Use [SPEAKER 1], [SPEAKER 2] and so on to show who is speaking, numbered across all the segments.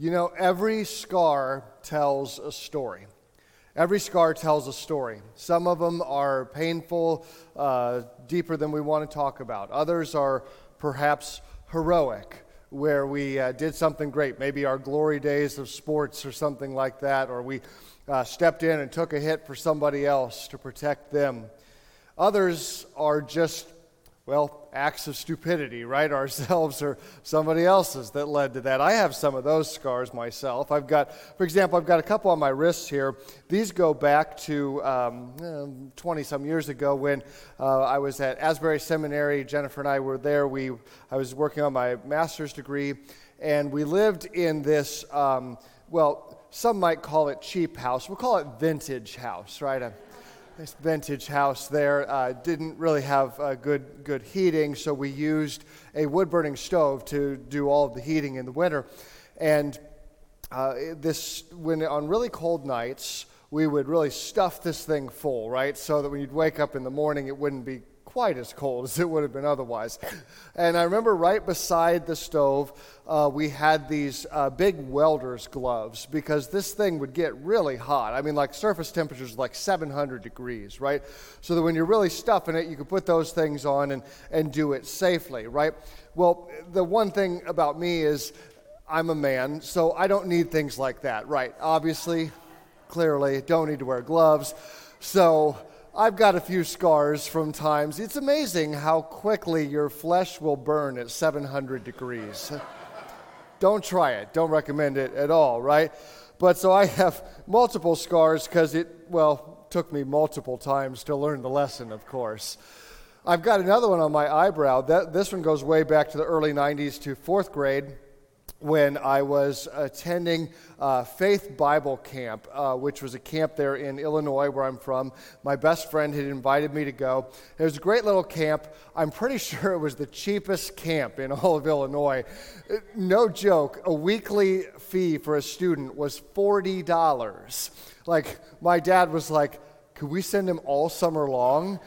[SPEAKER 1] You know, every scar tells a story. Every scar tells a story. Some of them are painful, uh, deeper than we want to talk about. Others are perhaps heroic, where we uh, did something great, maybe our glory days of sports or something like that, or we uh, stepped in and took a hit for somebody else to protect them. Others are just well, acts of stupidity, right? Ourselves or somebody else's that led to that. I have some of those scars myself. I've got, for example, I've got a couple on my wrists here. These go back to 20 um, some years ago when uh, I was at Asbury Seminary. Jennifer and I were there. We, I was working on my master's degree, and we lived in this, um, well, some might call it cheap house. We'll call it vintage house, right? This vintage house there uh, didn't really have uh, good, good heating, so we used a wood burning stove to do all of the heating in the winter. And uh, this, when on really cold nights, we would really stuff this thing full, right? So that when you'd wake up in the morning, it wouldn't be quite as cold as it would have been otherwise. And I remember right beside the stove, uh, we had these uh, big welder's gloves because this thing would get really hot. I mean, like surface temperatures like 700 degrees, right? So that when you're really stuffing it, you could put those things on and, and do it safely, right? Well, the one thing about me is I'm a man, so I don't need things like that, right? Obviously, clearly, don't need to wear gloves. So, I've got a few scars from times. It's amazing how quickly your flesh will burn at 700 degrees. Don't try it. Don't recommend it at all, right? But so I have multiple scars because it, well, took me multiple times to learn the lesson, of course. I've got another one on my eyebrow. That, this one goes way back to the early 90s to fourth grade when I was attending uh, Faith Bible Camp, uh, which was a camp there in Illinois, where I'm from. My best friend had invited me to go. It was a great little camp. I'm pretty sure it was the cheapest camp in all of Illinois. No joke, a weekly fee for a student was $40. Like, my dad was like, could we send him all summer long?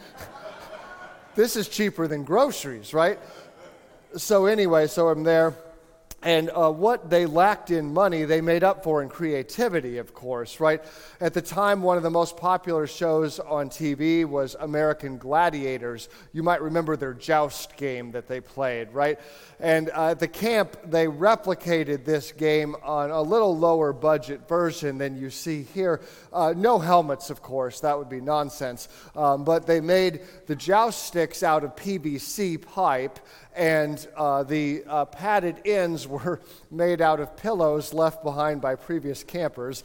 [SPEAKER 1] this is cheaper than groceries, right? So, anyway, so I'm there and uh, what they lacked in money, they made up for in creativity, of course, right? At the time, one of the most popular shows on TV was American Gladiators. You might remember their joust game that they played, right? And uh, at the camp, they replicated this game on a little lower budget version than you see here. Uh, no helmets, of course, that would be nonsense. Um, but they made the joust sticks out of PVC pipe and uh, the uh, padded ends were made out of pillows left behind by previous campers,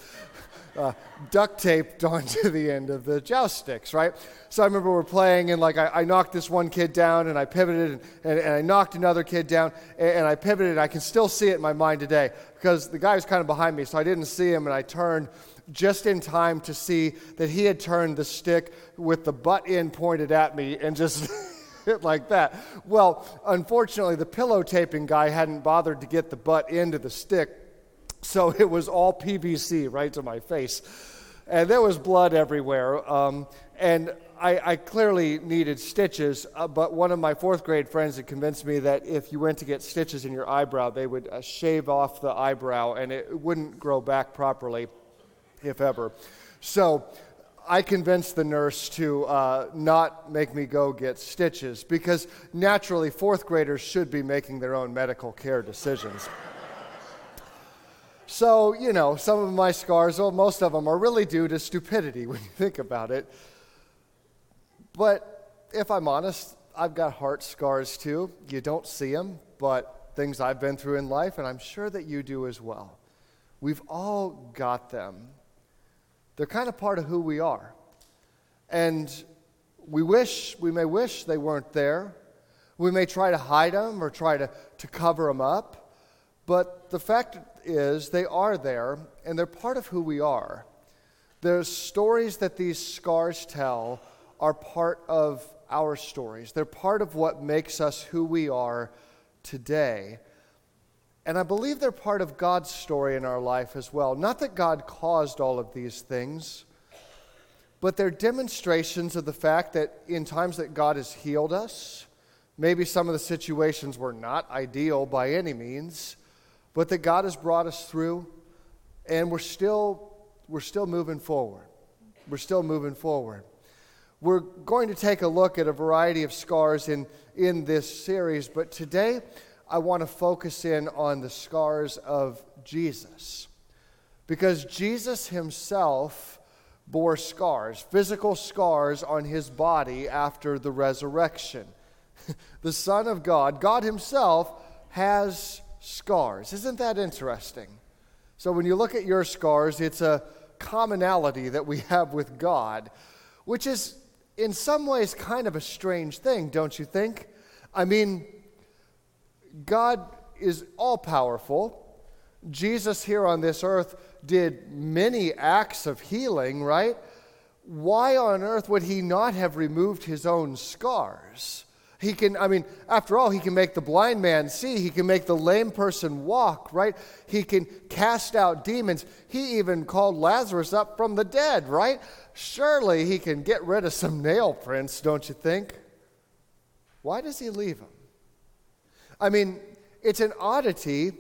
[SPEAKER 1] uh, duct taped onto the end of the joust sticks, right? So I remember we are playing, and like I, I, knocked this one kid down, and I pivoted, and, and, and I knocked another kid down, and, and, I pivoted. I can still see it in my mind today because the guy was kind of behind me, so I didn't see him, and I turned just in time to see that he had turned the stick with the butt end pointed at me and just. like that. Well, unfortunately, the pillow taping guy hadn't bothered to get the butt into the stick, so it was all PVC right to my face. And there was blood everywhere. Um, and I, I, clearly needed stitches, uh, but one of my fourth grade friends had convinced me that if you went to get stitches in your eyebrow, they would uh, shave off the eyebrow and it wouldn't grow back properly, if ever. So I convinced the nurse to uh, not make me go get stitches because naturally, fourth graders should be making their own medical care decisions. So, you know, some of my scars, well, most of them are really due to stupidity when you think about it. But if I'm honest, I've got heart scars too. You don't see them, but things I've been through in life, and I'm sure that you do as well. We've all got them. They're kind of part of who we are. And we wish, we may wish they weren't there. We may try to hide them or try to, to cover them up. But the fact is, they are there and they're part of who we are. The stories that these scars tell are part of our stories, they're part of what makes us who we are today. And I believe they're part of God's story in our life as well. Not that God caused all of these things, but they're demonstrations of the fact that in times that God has healed us, maybe some of the situations were not ideal by any means, but that God has brought us through, and we're still, we're still moving forward. We're still moving forward. We're going to take a look at a variety of scars in, in this series, but today I want to focus in on the scars of Jesus. Because Jesus himself bore scars, physical scars on his body after the resurrection. the Son of God, God himself, has scars. Isn't that interesting? So when you look at your scars, it's a commonality that we have with God, which is in some ways kind of a strange thing, don't you think? I mean, God is all powerful. Jesus here on this earth did many acts of healing, right? Why on earth would he not have removed his own scars? He can, I mean, after all, he can make the blind man see. He can make the lame person walk, right? He can cast out demons. He even called Lazarus up from the dead, right? Surely he can get rid of some nail prints, don't you think? Why does he leave them? I mean, it's an oddity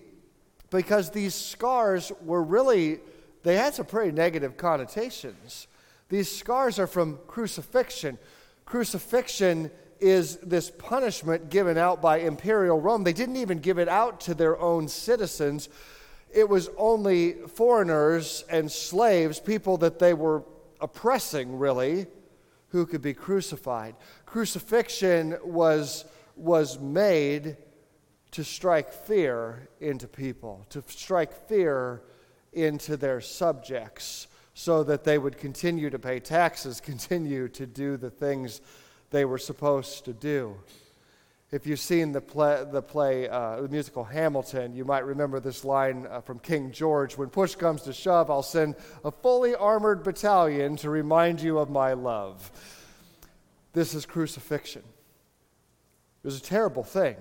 [SPEAKER 1] because these scars were really, they had some pretty negative connotations. These scars are from crucifixion. Crucifixion is this punishment given out by imperial Rome. They didn't even give it out to their own citizens, it was only foreigners and slaves, people that they were oppressing, really, who could be crucified. Crucifixion was, was made to strike fear into people, to strike fear into their subjects, so that they would continue to pay taxes, continue to do the things they were supposed to do. If you've seen the play, the, play uh, the musical Hamilton, you might remember this line uh, from King George When push comes to shove, I'll send a fully armored battalion to remind you of my love. This is crucifixion. It was a terrible thing.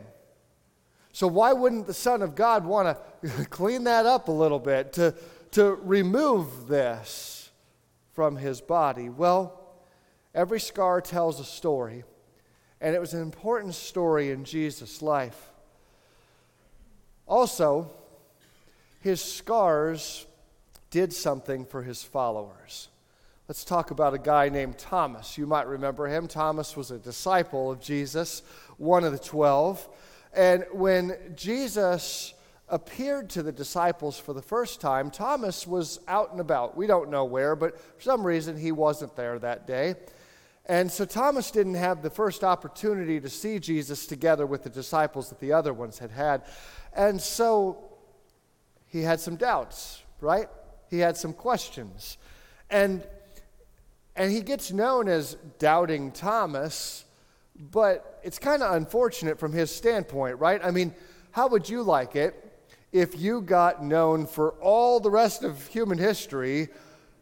[SPEAKER 1] So, why wouldn't the Son of God want to clean that up a little bit, to, to remove this from his body? Well, Every scar tells a story, and it was an important story in Jesus' life. Also, his scars did something for his followers. Let's talk about a guy named Thomas. You might remember him. Thomas was a disciple of Jesus, one of the twelve. And when Jesus appeared to the disciples for the first time, Thomas was out and about. We don't know where, but for some reason he wasn't there that day. And so Thomas didn't have the first opportunity to see Jesus together with the disciples that the other ones had had. And so he had some doubts, right? He had some questions. And and he gets known as doubting Thomas, but it's kind of unfortunate from his standpoint, right? I mean, how would you like it if you got known for all the rest of human history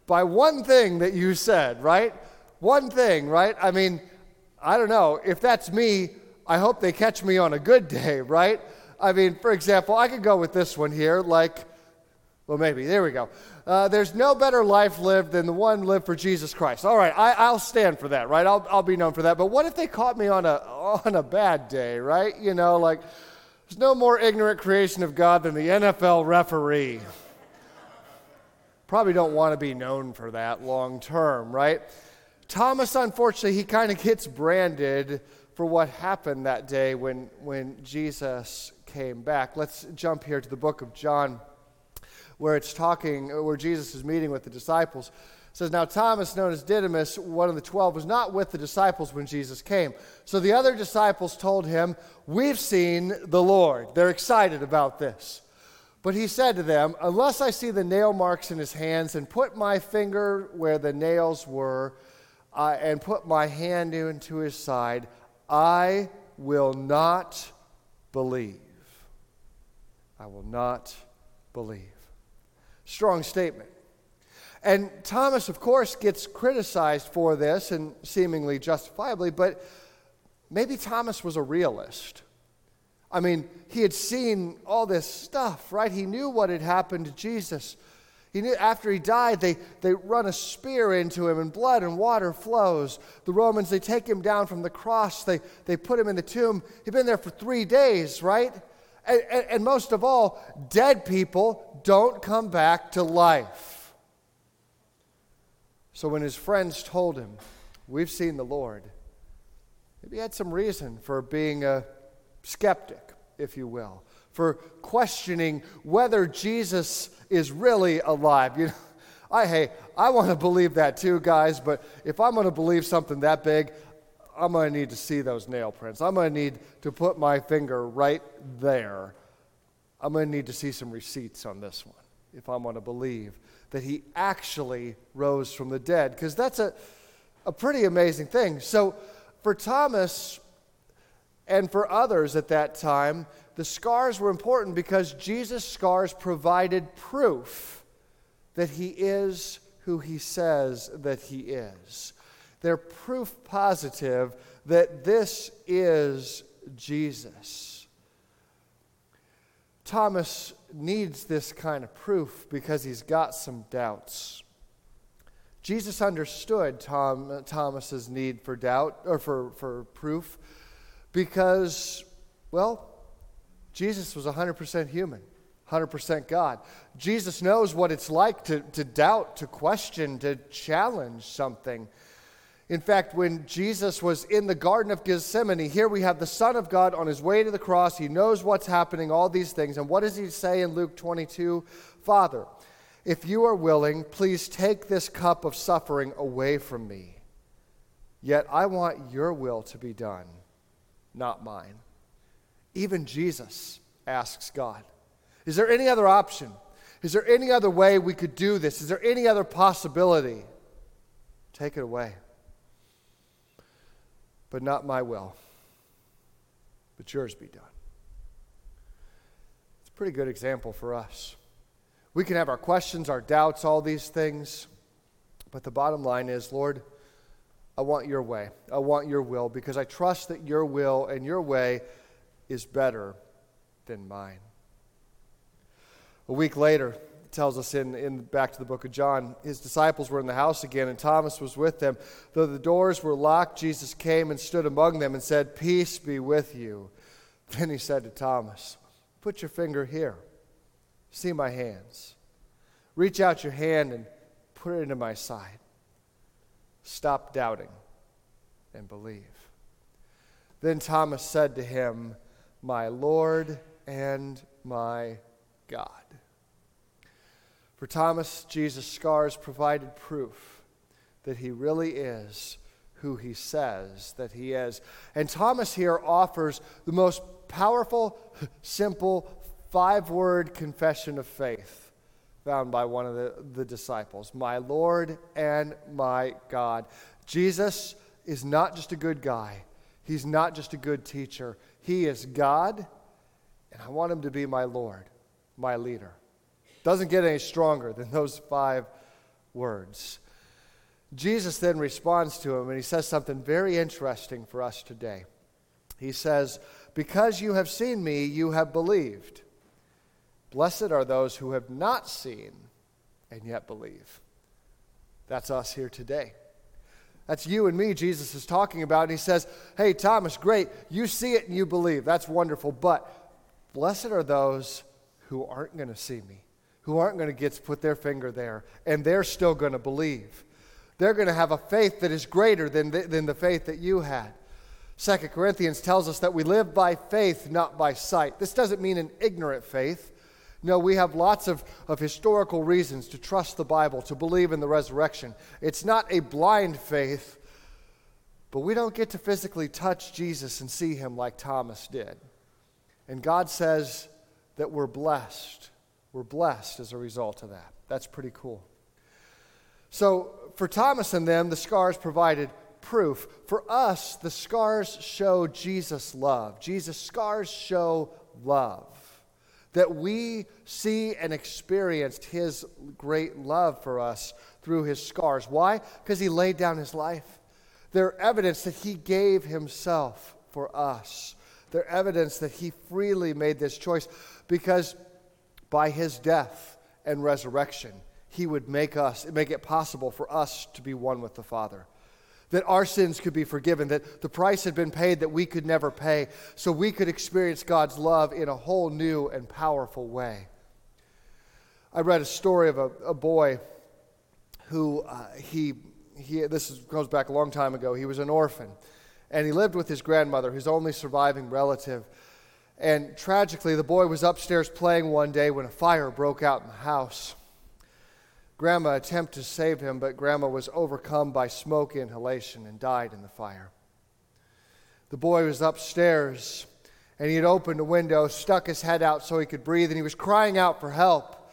[SPEAKER 1] by one thing that you said, right? One thing, right? I mean, I don't know. If that's me, I hope they catch me on a good day, right? I mean, for example, I could go with this one here, like, well, maybe. There we go. Uh, there's no better life lived than the one lived for Jesus Christ. All right, I, will stand for that, right? I'll, I'll be known for that. But what if they caught me on a, on a bad day, right? You know, like, there's no more ignorant creation of God than the NFL referee. Probably don't want to be known for that long term, right? Thomas, unfortunately, he kind of gets branded for what happened that day when, when Jesus came back. Let's jump here to the book of John, where it's talking, where Jesus is meeting with the disciples. It says, Now Thomas, known as Didymus, one of the twelve, was not with the disciples when Jesus came. So the other disciples told him, We've seen the Lord. They're excited about this. But he said to them, Unless I see the nail marks in his hands and put my finger where the nails were, uh, and put my hand into his side, I will not believe. I will not believe. Strong statement. And Thomas, of course, gets criticized for this and seemingly justifiably, but maybe Thomas was a realist. I mean, he had seen all this stuff, right? He knew what had happened to Jesus. He knew after he died, they, they run a spear into him, and blood and water flows. The Romans, they take him down from the cross, they, they put him in the tomb. He'd been there for three days, right? And, and, and most of all, dead people don't come back to life. So when his friends told him, We've seen the Lord, maybe he had some reason for being a skeptic, if you will, for questioning whether Jesus is really alive. You know, I hey, I want to believe that too, guys, but if I'm going to believe something that big, I'm going to need to see those nail prints. I'm going to need to put my finger right there. I'm going to need to see some receipts on this one if I'm going to believe that he actually rose from the dead, because that's a, a pretty amazing thing. So, for Thomas and for others at that time, the scars were important because Jesus' scars provided proof that he is who he says that he is. They're proof positive that this is Jesus. Thomas needs this kind of proof because he's got some doubts. Jesus understood Tom, Thomas's need for doubt or for, for proof because, well, Jesus was 100% human, 100% God. Jesus knows what it's like to, to doubt, to question, to challenge something. In fact, when Jesus was in the Garden of Gethsemane, here we have the Son of God on his way to the cross. He knows what's happening, all these things. And what does he say in Luke 22? Father, if you are willing, please take this cup of suffering away from me. Yet I want your will to be done, not mine. Even Jesus asks God, Is there any other option? Is there any other way we could do this? Is there any other possibility? Take it away. But not my will, but yours be done. It's a pretty good example for us. We can have our questions, our doubts, all these things, but the bottom line is, Lord, I want your way. I want your will because I trust that your will and your way is better than mine. A week later, tells us in, in back to the book of John, his disciples were in the house again, and Thomas was with them. Though the doors were locked, Jesus came and stood among them and said, Peace be with you. Then he said to Thomas, Put your finger here. See my hands. Reach out your hand and put it into my side. Stop doubting and believe. Then Thomas said to him, My Lord and my God. For Thomas, Jesus' scars provided proof that he really is who he says that he is. And Thomas here offers the most powerful, simple, five word confession of faith found by one of the, the disciples My Lord and my God. Jesus is not just a good guy, he's not just a good teacher. He is God, and I want him to be my Lord my leader. Doesn't get any stronger than those five words. Jesus then responds to him and he says something very interesting for us today. He says, Because you have seen me, you have believed. Blessed are those who have not seen and yet believe. That's us here today. That's you and me, Jesus is talking about. And he says, Hey, Thomas, great. You see it and you believe. That's wonderful. But blessed are those who aren't going to see me, who aren't going to get to put their finger there, and they're still going to believe. They're going to have a faith that is greater than the, than the faith that you had. Second Corinthians tells us that we live by faith, not by sight. This doesn't mean an ignorant faith. No, we have lots of, of historical reasons to trust the Bible, to believe in the resurrection. It's not a blind faith, but we don't get to physically touch Jesus and see him like Thomas did. And God says, that we're blessed. We're blessed as a result of that. That's pretty cool. So, for Thomas and them, the scars provided proof. For us, the scars show Jesus' love. Jesus' scars show love. That we see and experienced his great love for us through his scars. Why? Because he laid down his life. They're evidence that he gave himself for us. They're evidence that he freely made this choice because by his death and resurrection, he would make us make it possible for us to be one with the Father. That our sins could be forgiven, that the price had been paid that we could never pay, so we could experience God's love in a whole new and powerful way. I read a story of a, a boy who uh, he, he, this is, goes back a long time ago, he was an orphan, and he lived with his grandmother, his only surviving relative. And tragically, the boy was upstairs playing one day when a fire broke out in the house. Grandma attempted to save him, but Grandma was overcome by smoke inhalation and died in the fire. The boy was upstairs, and he had opened a window, stuck his head out so he could breathe, and he was crying out for help.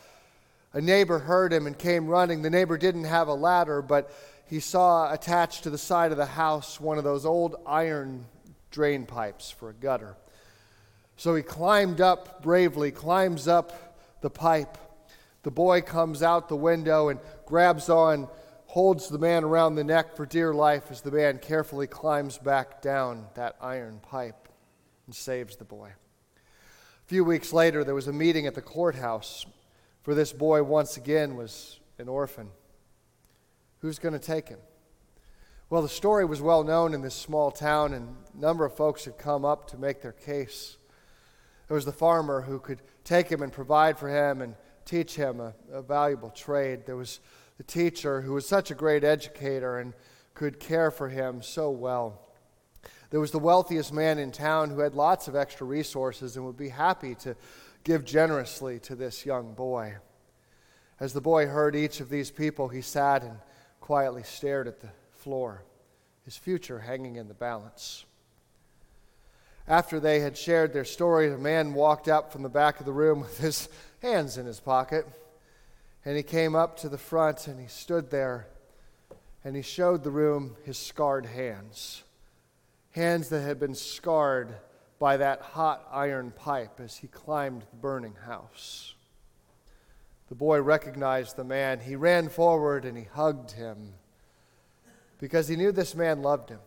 [SPEAKER 1] A neighbor heard him and came running. The neighbor didn't have a ladder, but he saw attached to the side of the house one of those old iron drain pipes for a gutter. So he climbed up bravely, climbs up the pipe the boy comes out the window and grabs on, holds the man around the neck for dear life as the man carefully climbs back down that iron pipe and saves the boy. A few weeks later, there was a meeting at the courthouse, for this boy once again was an orphan. Who's going to take him? Well, the story was well known in this small town, and a number of folks had come up to make their case. There was the farmer who could take him and provide for him and teach him a, a valuable trade. There was the teacher who was such a great educator and could care for him so well. There was the wealthiest man in town who had lots of extra resources and would be happy to give generously to this young boy. As the boy heard each of these people, he sat and quietly stared at the floor, his future hanging in the balance. After they had shared their story, a man walked up from the back of the room with his hands in his pocket. And he came up to the front and he stood there and he showed the room his scarred hands. Hands that had been scarred by that hot iron pipe as he climbed the burning house. The boy recognized the man. He ran forward and he hugged him because he knew this man loved him.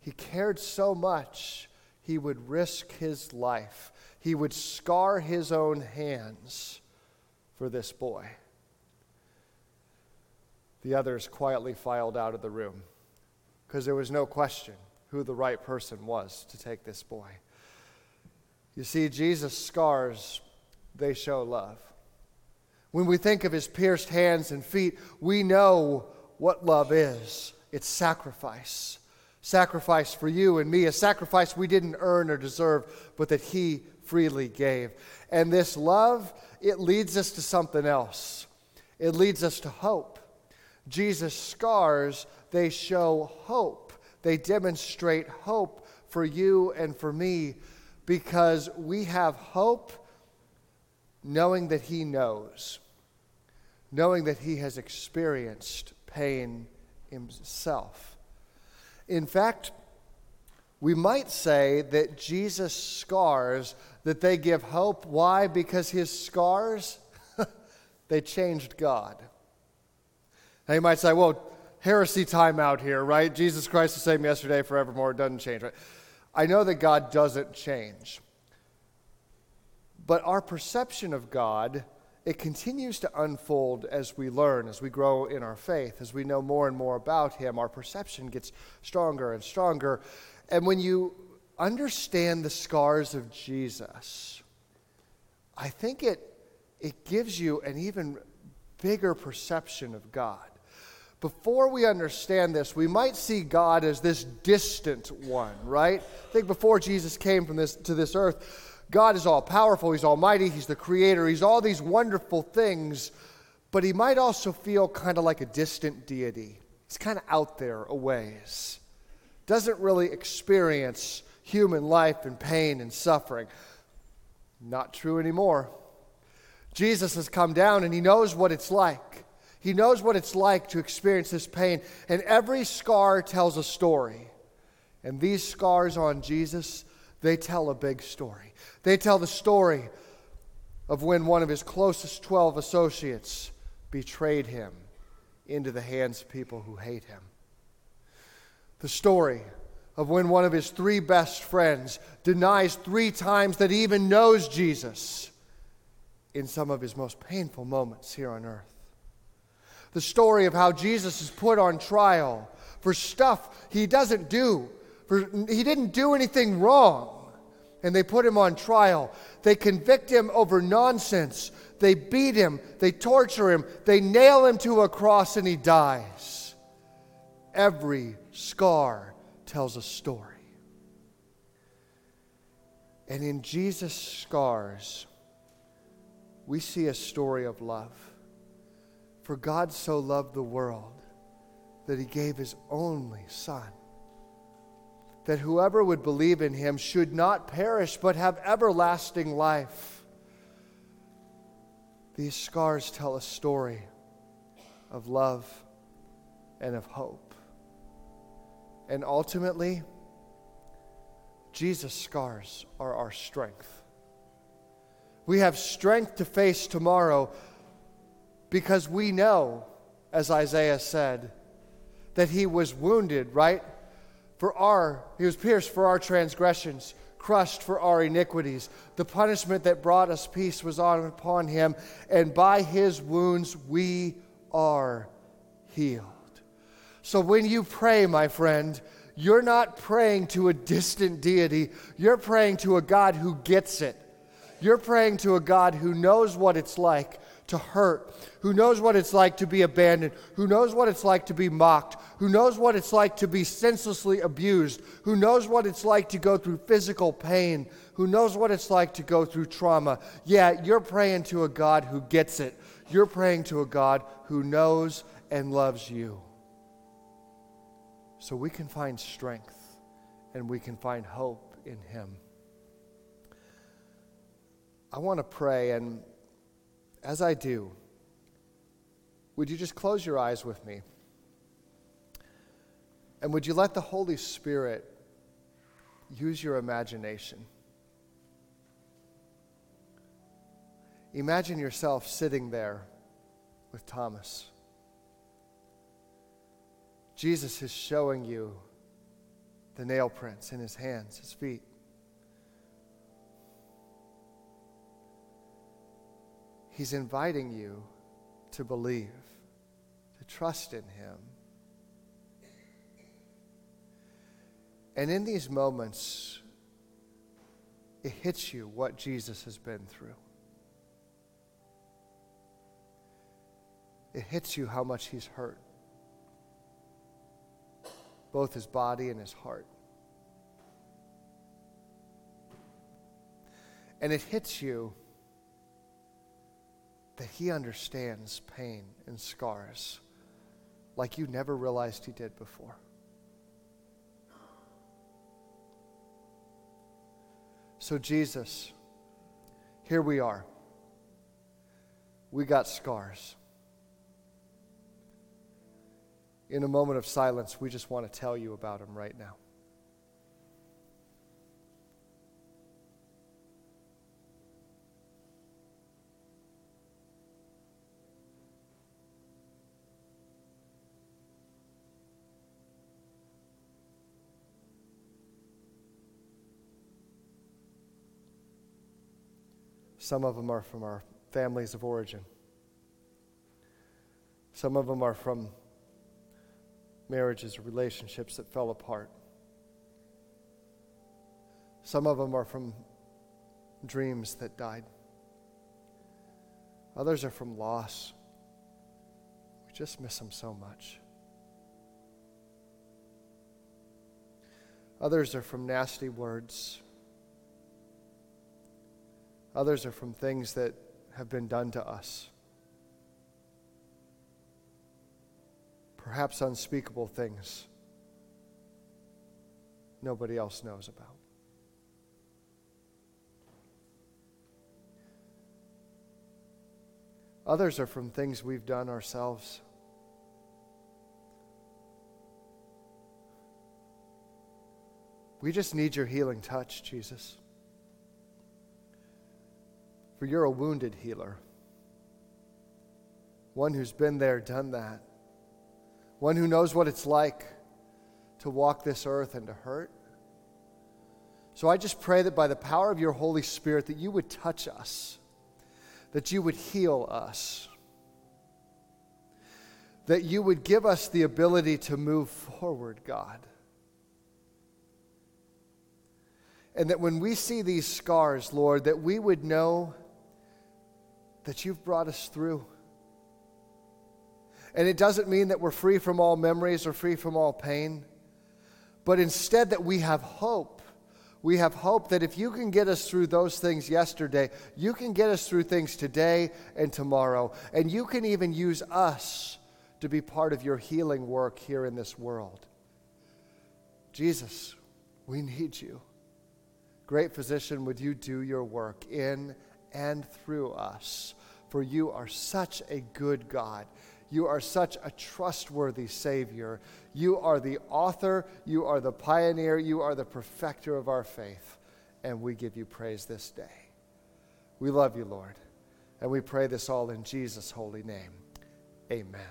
[SPEAKER 1] He cared so much, he would risk his life he would scar his own hands for this boy. The others quietly filed out of the room because there was no question who the right person was to take this boy. You see, Jesus' scars, they show love. When we think of his pierced hands and feet, we know what love is it's sacrifice. Sacrifice for you and me, a sacrifice we didn't earn or deserve, but that he freely gave. And this love, it leads us to something else. It leads us to hope. Jesus' scars, they show hope. They demonstrate hope for you and for me because we have hope knowing that He knows, knowing that He has experienced pain Himself. In fact, we might say that Jesus' scars that they give hope. Why? Because his scars, they changed God. Now you might say, well, heresy time out here, right? Jesus Christ the same yesterday, forevermore, doesn't change, right? I know that God doesn't change. But our perception of God, it continues to unfold as we learn, as we grow in our faith, as we know more and more about Him. Our perception gets stronger and stronger. And when you understand the scars of Jesus, I think it, it gives you an even bigger perception of God. Before we understand this, we might see God as this distant one, right? I think before Jesus came from this, to this earth, God is all powerful, He's almighty, He's the creator, He's all these wonderful things, but He might also feel kind of like a distant deity. He's kind of out there a ways, doesn't really experience human life and pain and suffering. Not true anymore. Jesus has come down and he knows what it's like. He knows what it's like to experience this pain. And every scar tells a story. And these scars on Jesus, they tell a big story. They tell the story of when one of his closest 12 associates betrayed him into the hands of people who hate him. The story of when one of his three best friends denies three times that he even knows Jesus in some of his most painful moments here on earth. The story of how Jesus is put on trial for stuff he doesn't do. For, he didn't do anything wrong. And they put him on trial. They convict him over nonsense. They beat him. They torture him. They nail him to a cross and he dies. Every scar tells a story. And in Jesus' scars, we see a story of love. For God so loved the world that he gave his only Son, that whoever would believe in him should not perish but have everlasting life. These scars tell a story of love and of hope. And ultimately, Jesus' scars are our strength. We have strength to face tomorrow because we know, as Isaiah said, that he was wounded, right? For our, he was pierced for our transgressions, crushed for our iniquities. The punishment that brought us peace was on upon him, and by his wounds we are healed. So when you pray, my friend, you're not praying to a distant deity. You're praying to a God who gets it. You're praying to a God who knows what it's like to hurt, who knows what it's like to be abandoned, who knows what it's like to be mocked, who knows what it's like to be senselessly abused, who knows what it's like to go through physical pain, who knows what it's like to go through trauma. Yeah, you're praying to a God who gets it. You're praying to a God who knows and loves you. So we can find strength and we can find hope in Him. I want to pray, and as I do, would you just close your eyes with me? And would you let the Holy Spirit use your imagination? Imagine yourself sitting there with Thomas. Jesus is showing you the nail prints in his hands, his feet. He's inviting you to believe, to trust in Him. And in these moments, it hits you what Jesus has been through. It hits you how much He's hurt, both His body and His heart. And it hits you that He understands pain and scars like you never realized He did before. So, Jesus, here we are. We got scars. In a moment of silence, we just want to tell you about them right now. Some of them are from our families of origin. Some of them are from marriages or relationships that fell apart. Some of them are from dreams that died. Others are from loss. We just miss them so much. Others are from nasty words Others are from things that have been done to us. Perhaps unspeakable things nobody else knows about. Others are from things we've done ourselves. We just need your healing touch, Jesus for you're a wounded healer. One who's been there, done that. One who knows what it's like to walk this earth and to hurt. So I just pray that by the power of your Holy Spirit that you would touch us, that you would heal us. that you would give us the ability to move forward, God. And that when we see these scars, Lord, that we would know that you've brought us through. And it doesn't mean that we're free from all memories or free from all pain, but instead that we have hope. We have hope that if you can get us through those things yesterday, you can get us through things today and tomorrow. And you can even use us to be part of your healing work here in this world. Jesus, we need you. Great physician, would you do your work in and through us? For you are such a good God. You are such a trustworthy Savior. You are the author, you are the pioneer, you are the perfecter of our faith. And we give you praise this day. We love you, Lord. And we pray this all in Jesus' holy name. Amen.